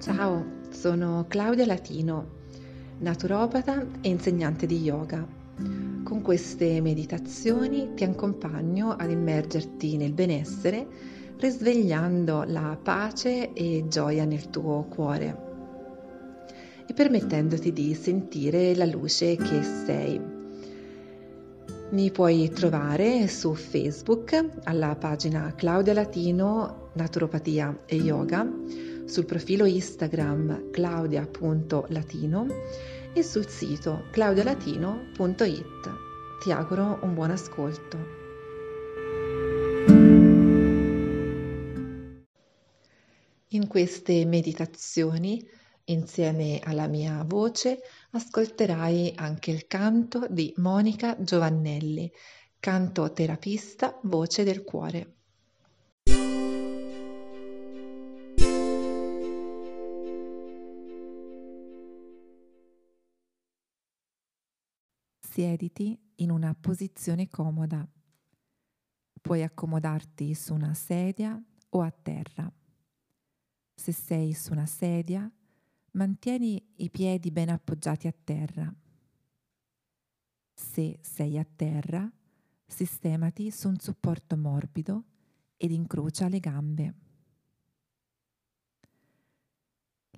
Ciao, sono Claudia Latino, naturopata e insegnante di yoga. Con queste meditazioni ti accompagno ad immergerti nel benessere, risvegliando la pace e gioia nel tuo cuore e permettendoti di sentire la luce che sei. Mi puoi trovare su Facebook alla pagina Claudia Latino Naturopatia e Yoga sul profilo Instagram claudia.latino e sul sito claudialatino.it. Ti auguro un buon ascolto. In queste meditazioni, insieme alla mia voce, ascolterai anche il canto di Monica Giovannelli, canto terapista voce del cuore. Siediti in una posizione comoda. Puoi accomodarti su una sedia o a terra. Se sei su una sedia, mantieni i piedi ben appoggiati a terra. Se sei a terra, sistemati su un supporto morbido ed incrocia le gambe.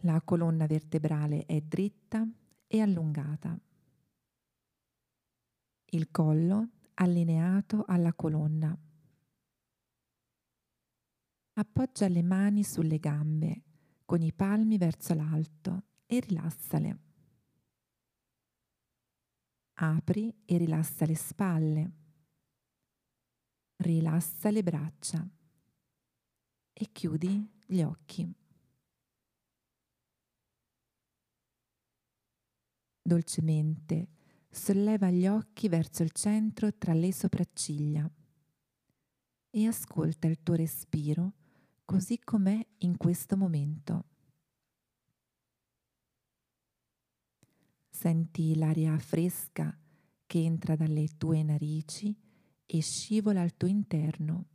La colonna vertebrale è dritta e allungata il collo allineato alla colonna. Appoggia le mani sulle gambe con i palmi verso l'alto e rilassale. Apri e rilassa le spalle. Rilassa le braccia e chiudi gli occhi. Dolcemente solleva gli occhi verso il centro tra le sopracciglia e ascolta il tuo respiro così com'è in questo momento. Senti l'aria fresca che entra dalle tue narici e scivola al tuo interno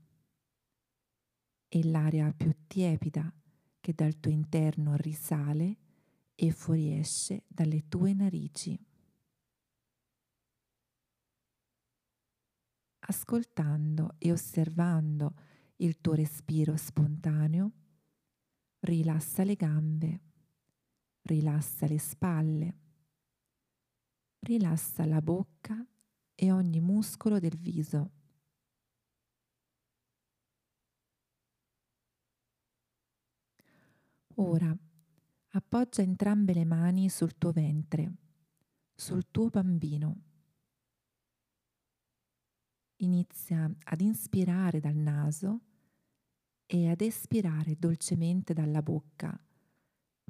e l'aria più tiepida che dal tuo interno risale e fuoriesce dalle tue narici. Ascoltando e osservando il tuo respiro spontaneo, rilassa le gambe, rilassa le spalle, rilassa la bocca e ogni muscolo del viso. Ora appoggia entrambe le mani sul tuo ventre, sul tuo bambino inizia ad inspirare dal naso e ad espirare dolcemente dalla bocca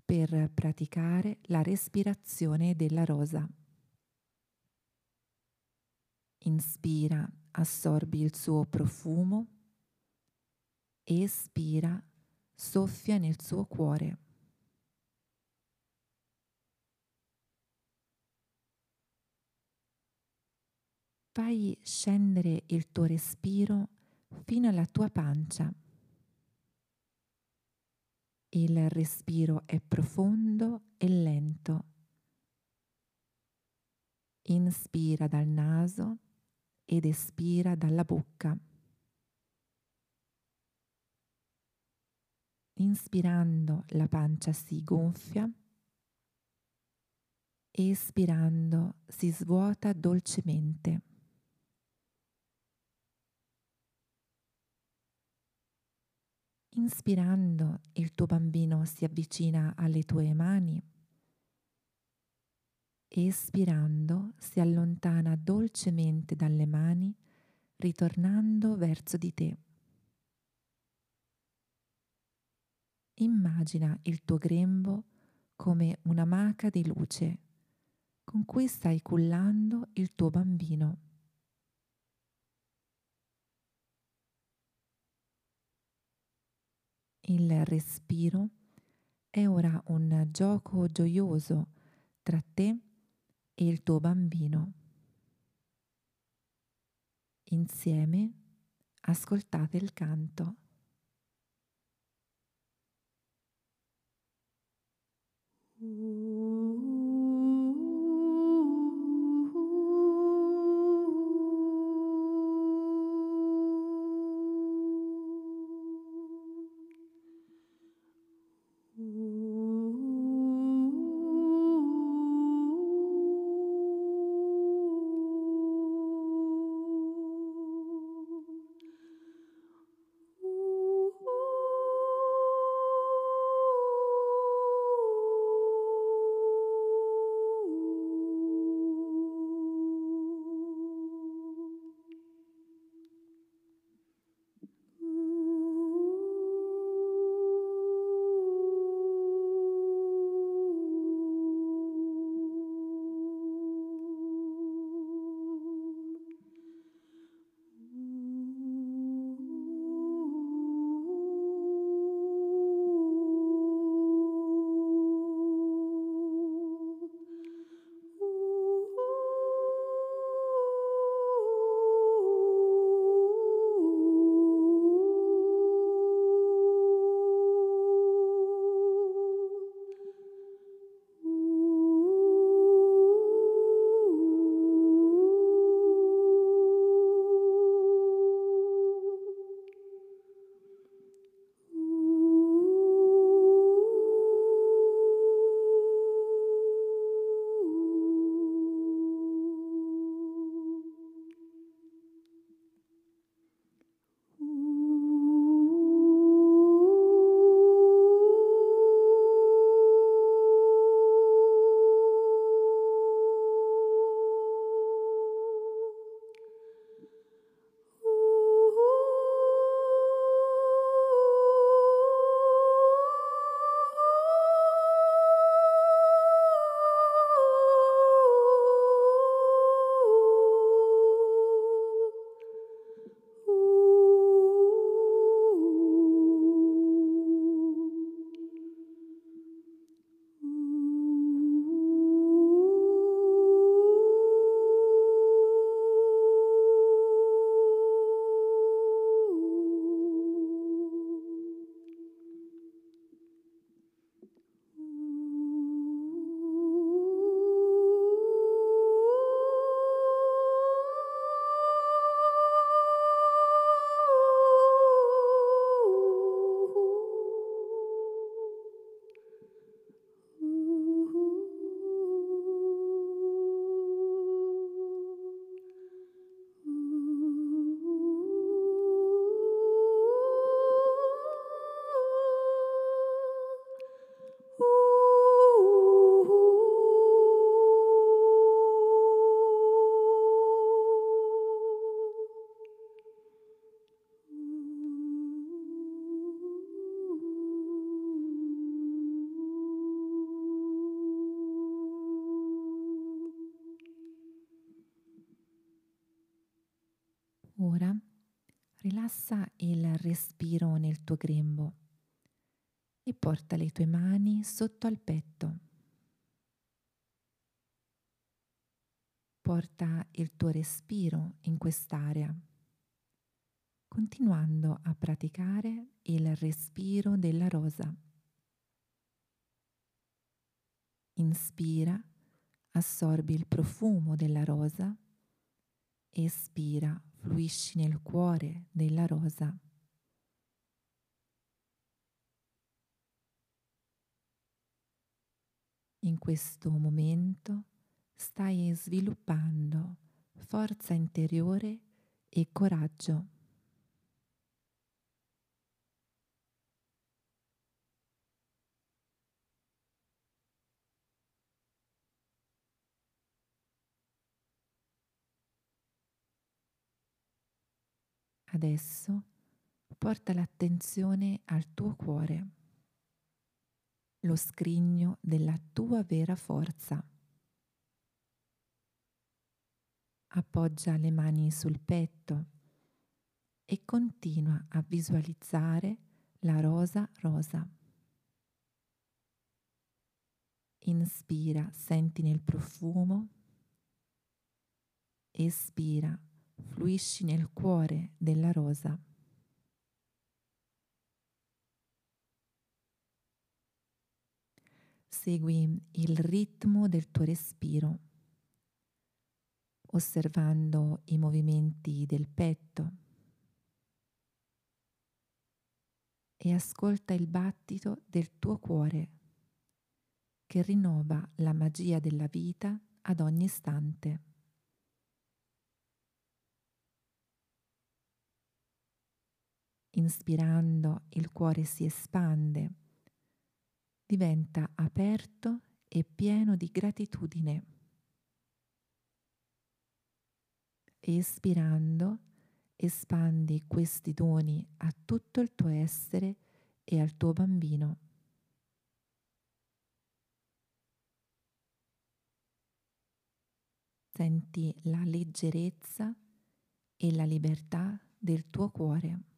per praticare la respirazione della rosa. Inspira, assorbi il suo profumo, espira, soffia nel suo cuore. Fai scendere il tuo respiro fino alla tua pancia. Il respiro è profondo e lento. Inspira dal naso ed espira dalla bocca. Inspirando la pancia si gonfia, espirando si svuota dolcemente. Inspirando, il tuo bambino si avvicina alle tue mani. Espirando, si allontana dolcemente dalle mani, ritornando verso di te. Immagina il tuo grembo come una maca di luce con cui stai cullando il tuo bambino. Il respiro è ora un gioco gioioso tra te e il tuo bambino. Insieme ascoltate il canto. Ora rilassa il respiro nel tuo grembo e porta le tue mani sotto al petto. Porta il tuo respiro in quest'area, continuando a praticare il respiro della rosa. Inspira, assorbi il profumo della rosa, espira fluisci nel cuore della rosa. In questo momento stai sviluppando forza interiore e coraggio. Adesso porta l'attenzione al tuo cuore, lo scrigno della tua vera forza. Appoggia le mani sul petto e continua a visualizzare la rosa rosa. Inspira, senti nel profumo. Espira, fluisci nel cuore della rosa. Segui il ritmo del tuo respiro, osservando i movimenti del petto e ascolta il battito del tuo cuore che rinnova la magia della vita ad ogni istante. Inspirando il cuore si espande, diventa aperto e pieno di gratitudine. Espirando espandi questi doni a tutto il tuo essere e al tuo bambino. Senti la leggerezza e la libertà del tuo cuore.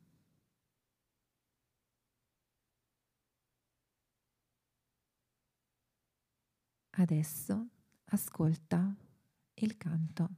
Adesso ascolta il canto.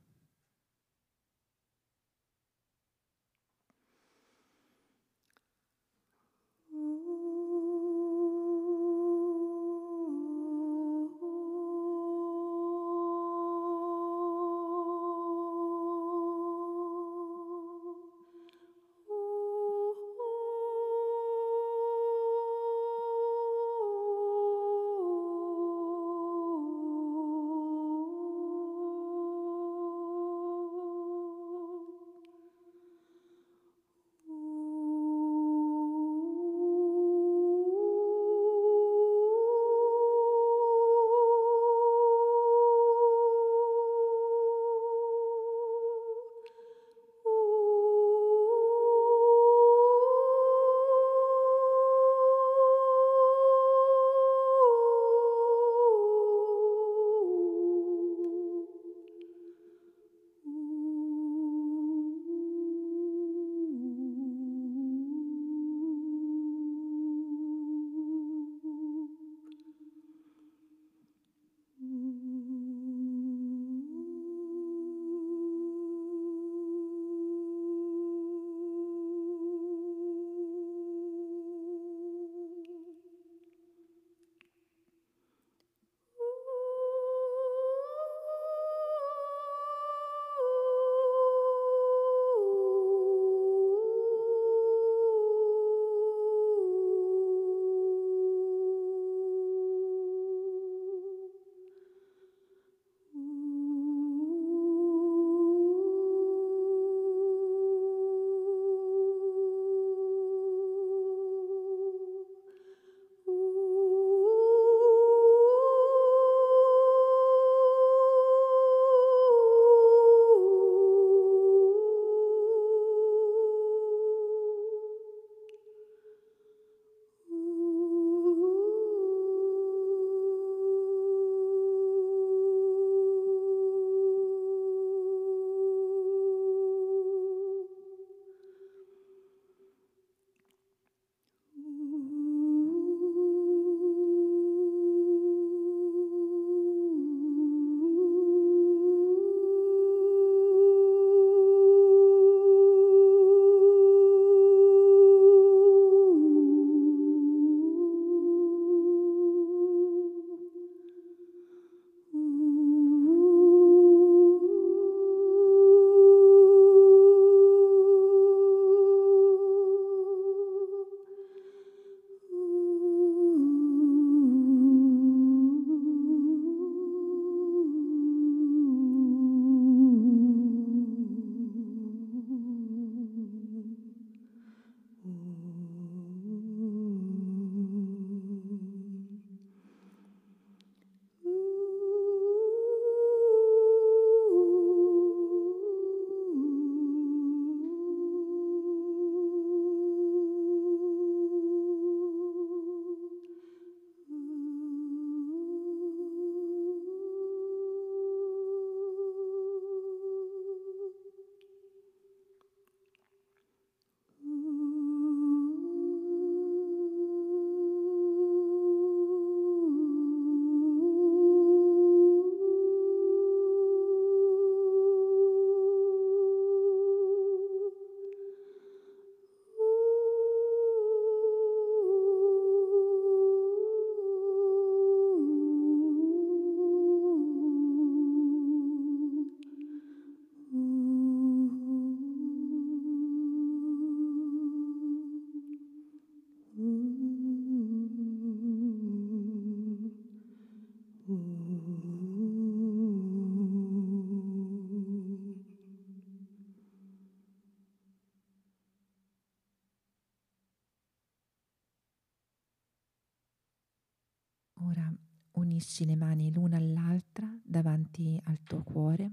Ora unisci le mani l'una all'altra davanti al tuo cuore.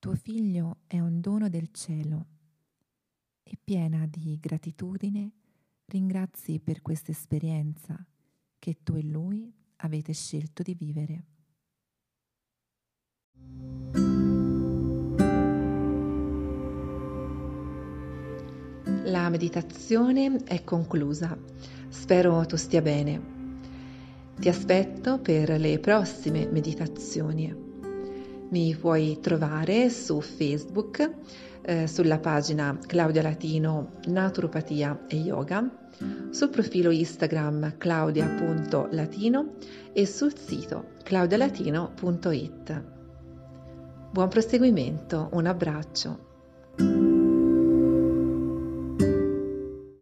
Tuo figlio è un dono del cielo e piena di gratitudine ringrazi per questa esperienza che tu e lui avete scelto di vivere. La meditazione è conclusa. Spero tu stia bene. Ti aspetto per le prossime meditazioni. Mi puoi trovare su Facebook, eh, sulla pagina Claudia Latino Naturopatia e Yoga, sul profilo Instagram claudia.latino e sul sito claudialatino.it. Buon proseguimento, un abbraccio.